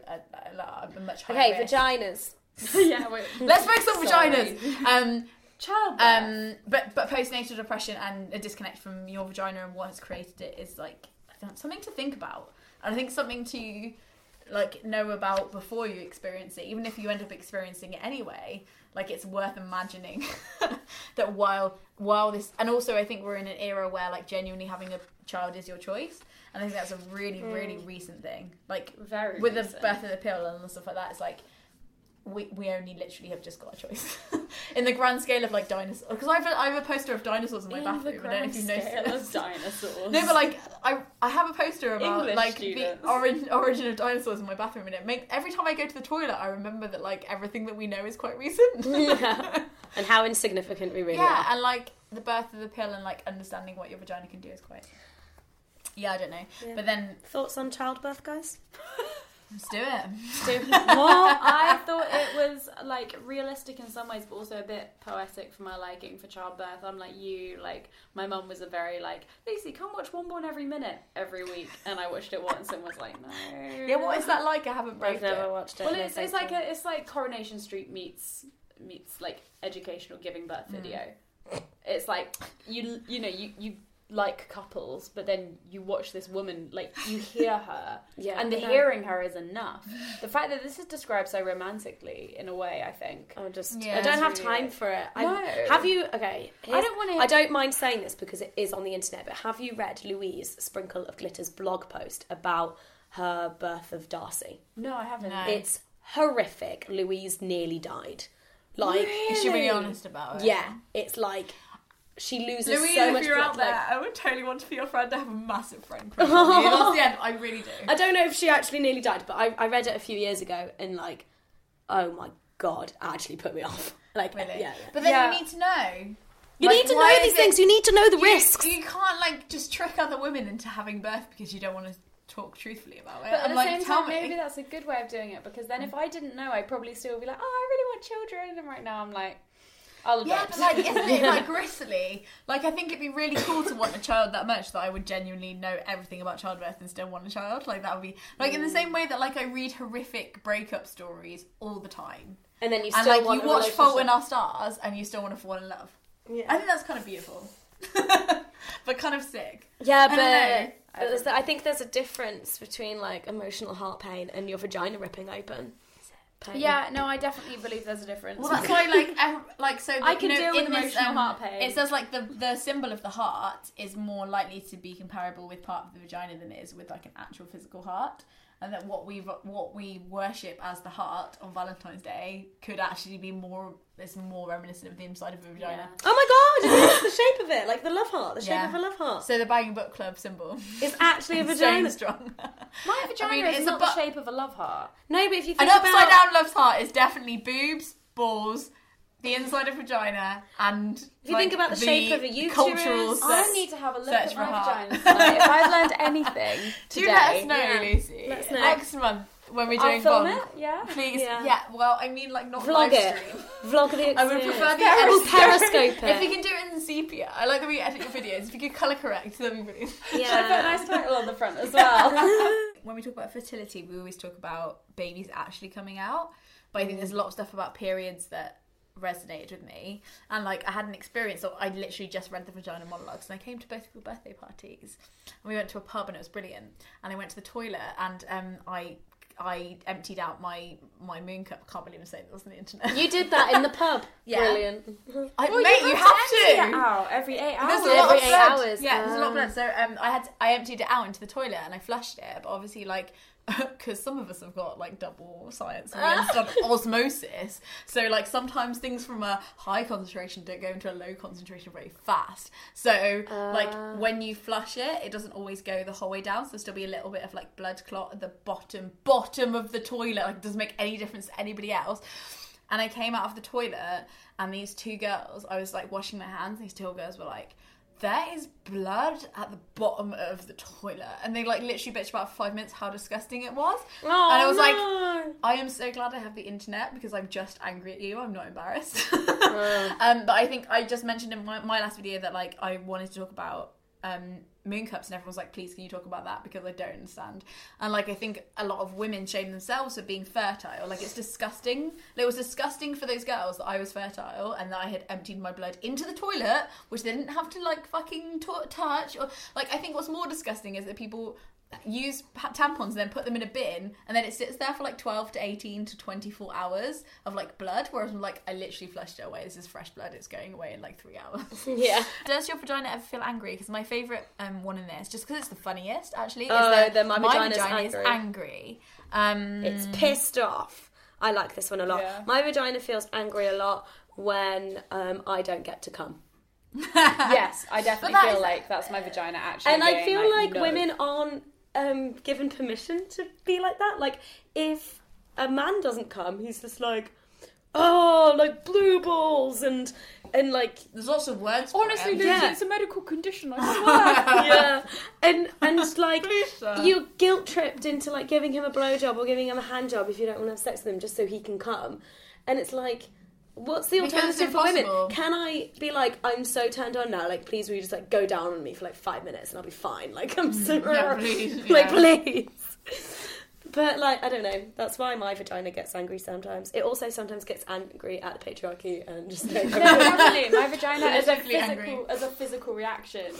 much higher. Okay, risk. vaginas. <laughs> yeah, wait. <laughs> Let's focus on Sorry. vaginas. Um, Childbirth. um, but but postnatal depression and a disconnect from your vagina and what has created it is like I don't know, something to think about. And I think something to like know about before you experience it, even if you end up experiencing it anyway. Like it's worth imagining <laughs> that while while this and also I think we're in an era where like genuinely having a child is your choice. And I think that's a really really recent thing. Like Very with the birth of the pill and stuff like that. It's like we, we only literally have just got a choice <laughs> in the grand scale of like dinosaurs because I've a, I have a poster of dinosaurs in my In bathroom. the I don't know if you've noticed scale this. of dinosaurs. No, but like I I have a poster about English like students. the origin origin of dinosaurs in my bathroom, and it make every time I go to the toilet, I remember that like everything that we know is quite recent. <laughs> Yeah. and how insignificant we really yeah, are. and like the birth of the pill and like understanding what your vagina can do is quite. Yeah, I don't know, Yeah. but then Thoughts on childbirth, guys? <laughs> Let's do it. what? <laughs> I thought it was like realistic in some ways, but also a bit poetic for my liking for childbirth. I'm like you, like my mum was a very like Lucy, come watch One Born Every Minute every week, and I watched it once and was like, no. Yeah, what is that like? I haven't I've never it. watched it. Well, it's, it's like a it's like Coronation Street meets meets like educational giving birth mm. video. It's like you you know you you like couples, but then you watch this woman like you hear her, <laughs> Yeah, and the no. hearing her is enough. The fact that this is described so romantically in a way, I think. I just Yeah, I don't it's have really time weird. for it. I, No. Have you? Okay. I don't wanna- I don't mind saying this because it is on the internet. But have you read Louise Sprinkle of Glitter's blog post about her birth of Darcy? No, I haven't. No. It's horrific. Louise nearly died. Like, Is she really honest about it? yeah, it's like she loses Louise, so if you're blood. out there, like- I would totally want to be your friend. I have a massive friend crush on you. That's the end. I really do. <laughs> I don't know if she actually nearly died, but I, I read it a few years ago and like, oh my god, actually put me off. <laughs> Like, Really? yeah, yeah. But then Yeah. you need to know. You Like, need to know is these it- things. You need to know the You- risks. You can't like just trick other women into having birth because you don't want to talk truthfully about it. But at I'm the like, same time, me. maybe that's a good way of doing it because then if mm. I didn't know, I'd probably still be like, oh, I really want children. And right now I'm like, I'll Yeah, adopt. but like, isn't it <laughs> like gristly? Like, I think it'd be really cool to want a child that much that I would genuinely know everything about childbirth and still want a child. Like, that would be like in the same way that like I read horrific breakup stories all the time, And then you still want to and like want you watch Fault in. Our Stars and you still want to fall in love. Yeah. I think that's kind of beautiful, <laughs> but kind of sick. Yeah, but I think there's a difference between like emotional heart pain and your vagina ripping open. Pain. yeah, no, I definitely believe there's a difference. Well, that's why, like, ev- like so. I can you know, deal with in this, um, heart pain. It says like the the symbol of the heart is more likely to be comparable with part of the vagina than it is with like an actual physical heart, and that what we what we worship as the heart on Valentine's Day could actually be more. It's more reminiscent of the inside of a vagina. Oh my god, it's the shape of it, like the love heart, the shape Yeah. of a love heart. So the Banging Book Club symbol. It's actually a <laughs> vagina. strong. <laughs> My vagina I mean, is it's not a the shape of a love heart. No, but if you think about An think upside about down love's heart is definitely boobs, balls, the inside of vagina, and If you think about the shape of a uterus, cultural I need to have a look search at for my heart. vagina tonight. if I've learned anything <laughs> Do today, let us know. Lucy. Let us know. Next month when we're I'll doing film Bond. it. Yeah. Please, Yeah. yeah. Well, I mean, like not vlog live it, stream. vlog the <laughs> I would prefer the We'll edit- periscope If we can do it in sepia, I like the way you edit your videos. If you could color correct, that'd be brilliant. Should I put a nice title on the front as well? <laughs> when we talk about fertility, we always talk about babies actually coming out. But I think there's a lot of stuff about periods that resonated with me. And like I had an experience, so I literally just read the vagina monologues and I came to both people's birthday parties. And we went to a pub and it was brilliant. And I went to the toilet and um I I emptied out my my moon cup. I can't believe I'm saying this on the internet. You did that in the <laughs> pub. Yeah. Brilliant. I, mate, you, have to. Out every eight There's hours. a lot Every of eight blood. hours, Yeah, there's a lot of um, blood. So um, I had I emptied it out into the toilet and I flushed it, but obviously like <laughs> because some of us have got like double science <laughs> and osmosis. So like sometimes things from a high concentration don't go into a low concentration very fast. So like uh. when you flush it, it doesn't always go the whole way down. So there'll still be a little bit of like blood clot at the bottom bottom of the toilet. Like it doesn't make any difference to anybody else. And I came out of the toilet, and these two girls, I was like washing my hands. These two girls were like, "There is blood at the bottom of the toilet," and they like literally bitched about five minutes how disgusting it was. Oh, and I was like. I am so glad I have the internet because I'm just angry at you. I'm not embarrassed. <laughs> um, but I think I just mentioned in my, my last video that like I wanted to talk about um, moon cups, and everyone's like, "Please, can you talk about that?" Because I don't understand. And like I think a lot of women shame themselves for being fertile. Like it's disgusting. It was disgusting for those girls that I was fertile and that I had emptied my blood into the toilet, which they didn't have to like fucking t- touch. Or like I think what's more disgusting is that people use tampons and then put them in a bin and then it sits there for like 12 to 18 to 24 hours of like blood whereas I'm like I literally flushed it away this is fresh blood it's going away in like three hours <laughs> Yeah. does your vagina ever feel angry because my favourite um, one in this just because it's the funniest actually is Oh, that then my vagina's vagina angry. is angry um, It's pissed off. I like this one a lot. Yeah. My vagina feels angry a lot when um, I don't get to come. <laughs> yes, I definitely feel is- like that's my vagina actually. and I being feel like, no. women aren't um, given permission to be like that. Like, if a man doesn't come, he's just like, oh, like blue balls and and like There's lots of words. Honestly, it. Lucy, Yeah. it's a medical condition. I <laughs> swear. yeah, and and <laughs> like sir. you're guilt tripped into like giving him a blowjob or giving him a hand job if you don't want to have sex with him just so he can come, and it's like. What's the alternative for women? Can I be like, I'm so turned on now, like, please will you just like go down on me for like five minutes and I'll be fine? Like, I'm mm, so. Yeah, <laughs> please, <laughs> like, please. But like, I don't know. That's why my vagina gets angry sometimes. It also sometimes gets angry at the patriarchy and just <laughs> like, No, definitely. My vagina is a physical angry. as a physical reaction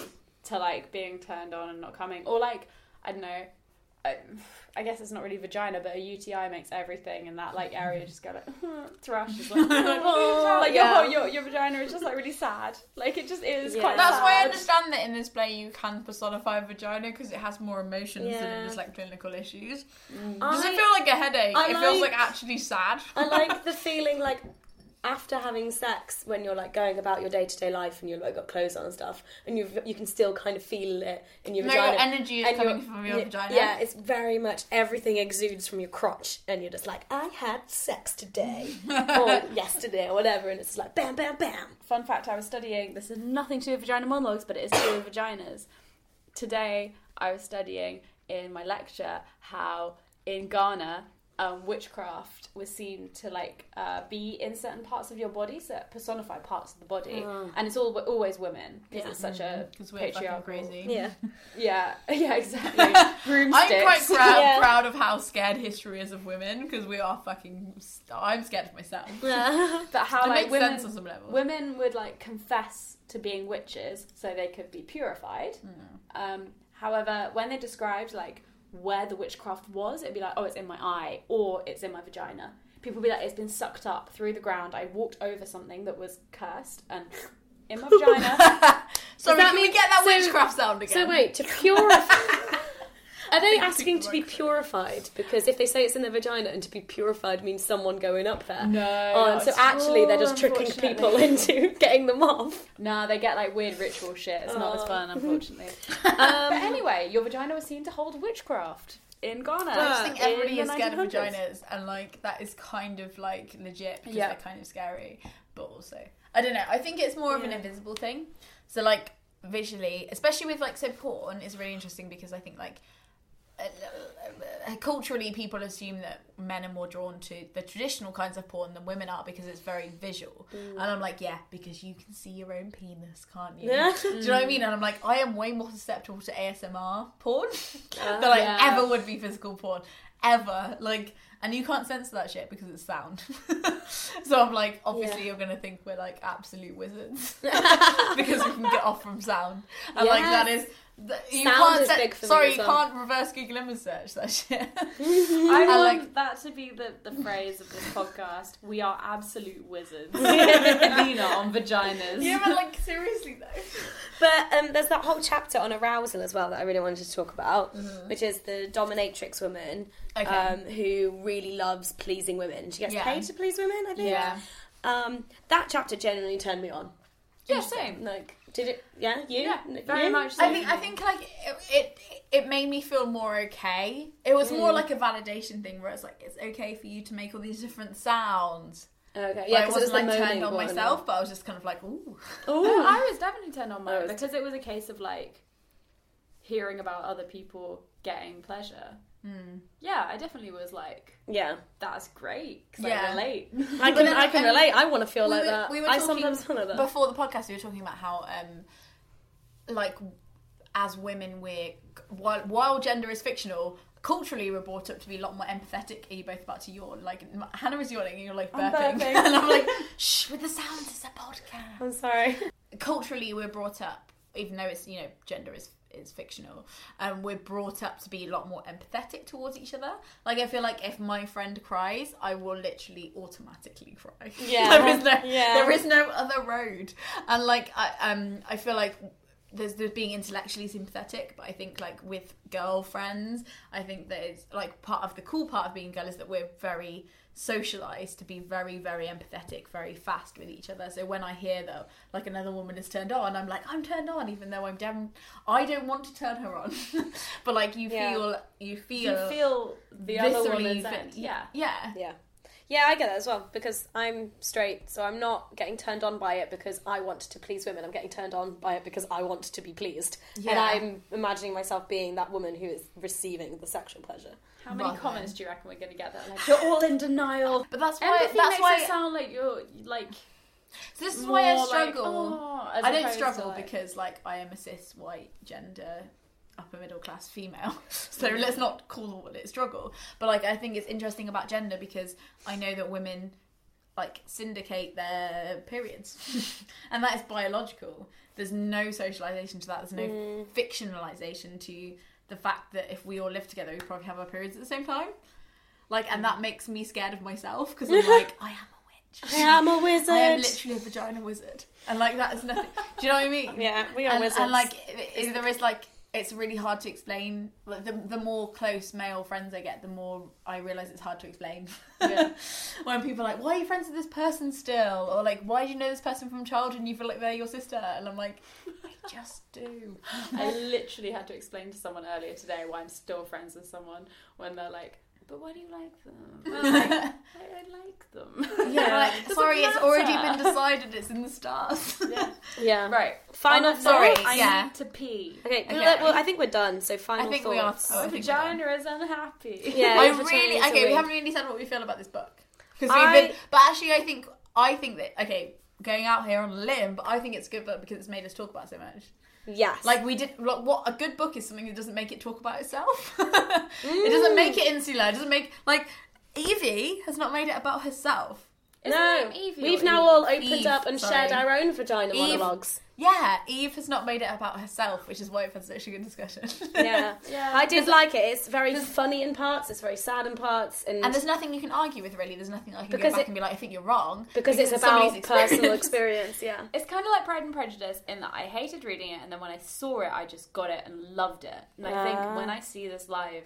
to like being turned on and not coming, or like I don't know. I, I guess it's not really vagina, but a UTI makes everything in that like <laughs> area just go like <laughs> thrush, is like, <laughs> oh, like yeah. your, your your vagina is just like really sad. Like it just is Yeah. quite. That's why I understand that in this play you can personify vagina because it has more emotions than Yeah. it just like clinical issues. Mm. Does I- it feel like a headache? I it feels like- like actually sad. I like the feeling like after having sex when you're like going about your day to day life and you've like got clothes on and stuff and you you can still kind of feel it in your No, vagina. your energy is and coming you're- from your yeah, vagina. Yeah, it's very much everything exudes from your crotch and you're just like, I had sex today <laughs> or yesterday or whatever, and it's just like bam, bam, bam. Fun fact: I was studying. This is nothing to do with vagina monologues, but it is to do with vaginas. Today, I was studying in my lecture how in Ghana, um, witchcraft was seen to like uh, be in certain parts of your body, so personify parts of the body, and it's all always women because Yeah. it's such a Because we're patriarchal. crazy. Yeah. <laughs> Yeah, <laughs> yeah, exactly. <laughs> I'm quite proud, Yeah. proud of how scared history is of women because we are fucking. I'm scared of myself. But how it like makes women, sense on some level. women would like confess to being witches so they could be purified. Um, however, when they described like where the witchcraft was, it'd be like, oh, it's in my eye or it's in my vagina. People would be like, it's been sucked up through the ground. I walked over something that was cursed and in my vagina. <laughs> Sorry, that can we mean- get that so- witchcraft sound again? So wait, to purify. <laughs> Are they asking to be purified? Because if they say it's in their vagina and to be purified means someone going up there. No, Oh, so actually they're just tricking people <laughs> into getting them off. Nah, they get like weird ritual shit. It's not as fun, <laughs> unfortunately. Um, but anyway, your vagina was seen to hold witchcraft in Ghana. I just think everybody is scared of vaginas, and like that is kind of like legit because Yeah. they're kind of scary, but also I don't know. I think it's more of an invisible thing. So like visually, especially with like so porn, is really interesting because I think like Uh, uh, culturally people assume that men are more drawn to the traditional kinds of porn than women are because it's very visual. Mm. And i'm like yeah because you can see your own penis can't you? Yeah. <laughs> do you know what i mm. mean? And i'm like i am way more susceptible to asmr porn <laughs> ah, than i Yeah. ever would be physical porn ever. Like and you can't censor that shit because it's sound. <laughs> So i'm like obviously Yeah. you're gonna think we're like absolute wizards because we can get off from sound. And like that is th- you Sound can't is cen- big for me sorry as you well. can't reverse google image search that shit <laughs> <laughs> I I want like- that to be the, the phrase of this podcast. We are absolute wizards. <laughs> Leena on vaginas. yeah but like seriously though But um, there's that whole chapter on arousal as well that I really wanted to talk about, which is the dominatrix woman Okay. um, who really loves pleasing women. She gets Yeah. paid to please women, I think. Yeah. Um, that chapter genuinely turned me on. Yeah, same. Like, did it? Yeah, you? Yeah, very you? much so. I think I think like it, it it made me feel more okay. It was more mm. like a validation thing where it's like it's okay for you to make all these different sounds. Okay, Yeah, yeah, I because wasn't it was like turned on one. myself, but I was just kind of like, ooh. No, I was definitely turned on oh, by I it was- because it was a case of like hearing about other people getting pleasure. Yeah, I definitely was like, Yeah, that's great because I Yeah. relate. <laughs> <laughs> I can. then- I can and relate. I want to feel we like were, that. we were I talking sometimes feel like that. before the podcast. We were talking about how, um, like, as women, we're while, while gender is fictional. Culturally, we're brought up to be a lot more empathetic. Are you both about to yawn? Like Hannah was yawning, and you're like I'm burping, burping. <laughs> and I'm like, shh, with the sounds. It's a podcast. I'm sorry. culturally we're brought up even though it's you know gender is is fictional and we're brought up to be a lot more empathetic towards each other like i feel like if my friend cries i will literally automatically cry <laughs> Yeah. there is no Yeah. there is no other road and like i um i feel like there's there's being intellectually sympathetic but i think like with girlfriends i think that it's like part of the cool part of being a girl is that we're very socialized to be very very empathetic very fast with each other so when i hear though like another woman is turned on i'm like i'm turned on even though i'm damn i don't want to turn her on <laughs> but like you Yeah. feel you feel You feel the other woman's Yeah. yeah Yeah. Yeah, I get that as well because I'm straight, so I'm not getting turned on by it because I want to please women. I'm getting turned on by it because I want to be pleased. And I'm imagining myself being that woman who is receiving the sexual pleasure. How many Rather comments do you reckon we're going to get that like you're all in denial? But that's why. Empathy that's makes why. it sound like you're like. so this is why I more like, struggle. oh, as I don't opposed to, struggle like- because like I am a cis white gender upper middle class female. <laughs> So let's not call it struggle. But like I think it's interesting about gender because I know that women like syndicate their periods. <laughs> and that is biological. There's no socialization to that. There's no mm. fictionalization to the fact that if we all live together we probably have our periods at the same time. Like and that makes me scared of myself because I'm <laughs> like I am a witch. I am a wizard. <laughs> I am literally a vagina wizard, and like that is nothing. Do you know what I mean? <laughs> Yeah, we are and, wizards. And like, it, it- there is like, it's really hard to explain. Like, the the more close male friends I get, the more I realize it's hard to explain. <laughs> when people are like, "Why are you friends with this person still?" or like, "Why do you know this person from childhood and you feel like they're your sister?" And I'm like, I just do. <laughs> I literally had to explain to someone earlier today why I'm still friends with someone when they're like, "But why do you like them?" <laughs> I'm like, I, I like them. Yeah, <laughs> like, Doesn't sorry, it's already been decided. It's in the stars. yeah. <laughs> Right. Final On that sorry, I yeah. need to pee. Okay, Okay. Well, well, I think we're done. So final I think we are. thoughts. Oh, I My think we're done. vagina is unhappy. Yeah, I really okay. We haven't really said what we feel about this book because we've been. But actually, I think I think that okay, going out here on a limb, but I think it's a good book because it's made us talk about so much. Yes. Like we did. Like, what a good book is something that doesn't make it talk about itself. <laughs> It doesn't mm. make it insular. It doesn't make like Evie has not made it about herself. Isn't no, it Evie we've now Eve? all opened Eve, up and sorry. shared our own vagina Eve. monologues. Yeah, Eve has not made it about herself, which is why it was such a good discussion. Yeah. <laughs> Yeah. I did like it. It's very funny in parts. It's very sad in parts, and, And there's nothing you can argue with, really. There's nothing I can Because go back it- and be like, I think you're wrong. because it's somebody's about personal <laughs> experience. Yeah. It's kind of like Pride and Prejudice in that I hated reading it, and then when I saw it, I just got it and loved it. And I think when I see this live,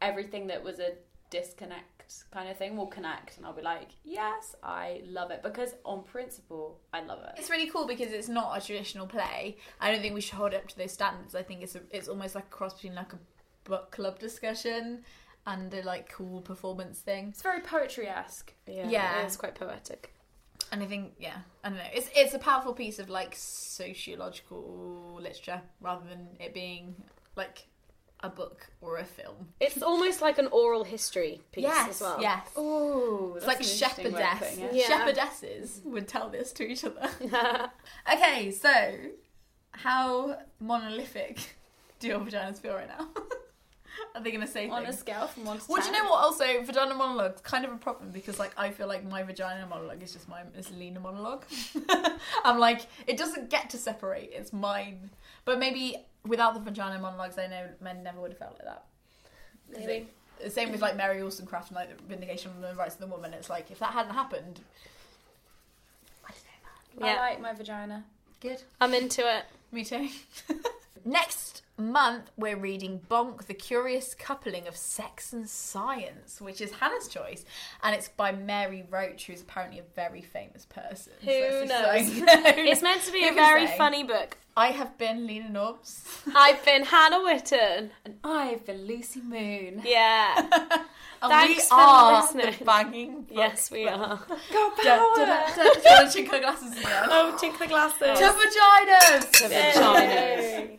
everything that was a disconnect kind of thing will connect, and I'll be like, yes, I love it because on principle, I love it. It's really cool because it's not a traditional play. I don't think we should hold it up to those standards. I think it's a, it's almost like a cross between like a book club discussion and a like cool performance thing. It's very poetry esque. Yeah. Yeah. It's quite poetic. And I think yeah, I don't know. It's it's a powerful piece of like sociological literature rather than it being like a book or a film. It's almost like an oral history piece yes, as well. yes. Oh, It's like shepherdess. Yeah. Shepherdesses would tell this to each other. <laughs> okay, so how monolithic do your vaginas feel right now? <laughs> Are they going to say On a scale from one to Well, do you know what? Also, vagina monologue's kind of a problem because, like, I feel like my vagina monologue is just my Miss Lena monologue. <laughs> I'm like, it doesn't get to separate; it's mine. But maybe without the vagina monologues, I know men never would have felt like that. Maybe. it- the same with like Mary Wollstonecraft and like the vindication of the rights of the woman. It's like if that hadn't happened, I don't know, man. Yeah. I like my vagina. Good. I'm into it. Me too. <laughs> Next month, we're reading Bonk, The Curious Coupling of Sex and Science, which is Hannah's choice. And it's by Mary Roach, who's apparently a very famous person. Who that's just knows? like- <laughs> <laughs> It's meant to be a very say? funny book. I have been Leena Norms. <laughs> I've been Hannah Witton. And I've been Lucy Moon. Yeah. And Thanks we for are listening. the banging book yes, we are. Go da. Do you want to chink her glasses again? Oh, tink the glasses. To vaginas! Yay.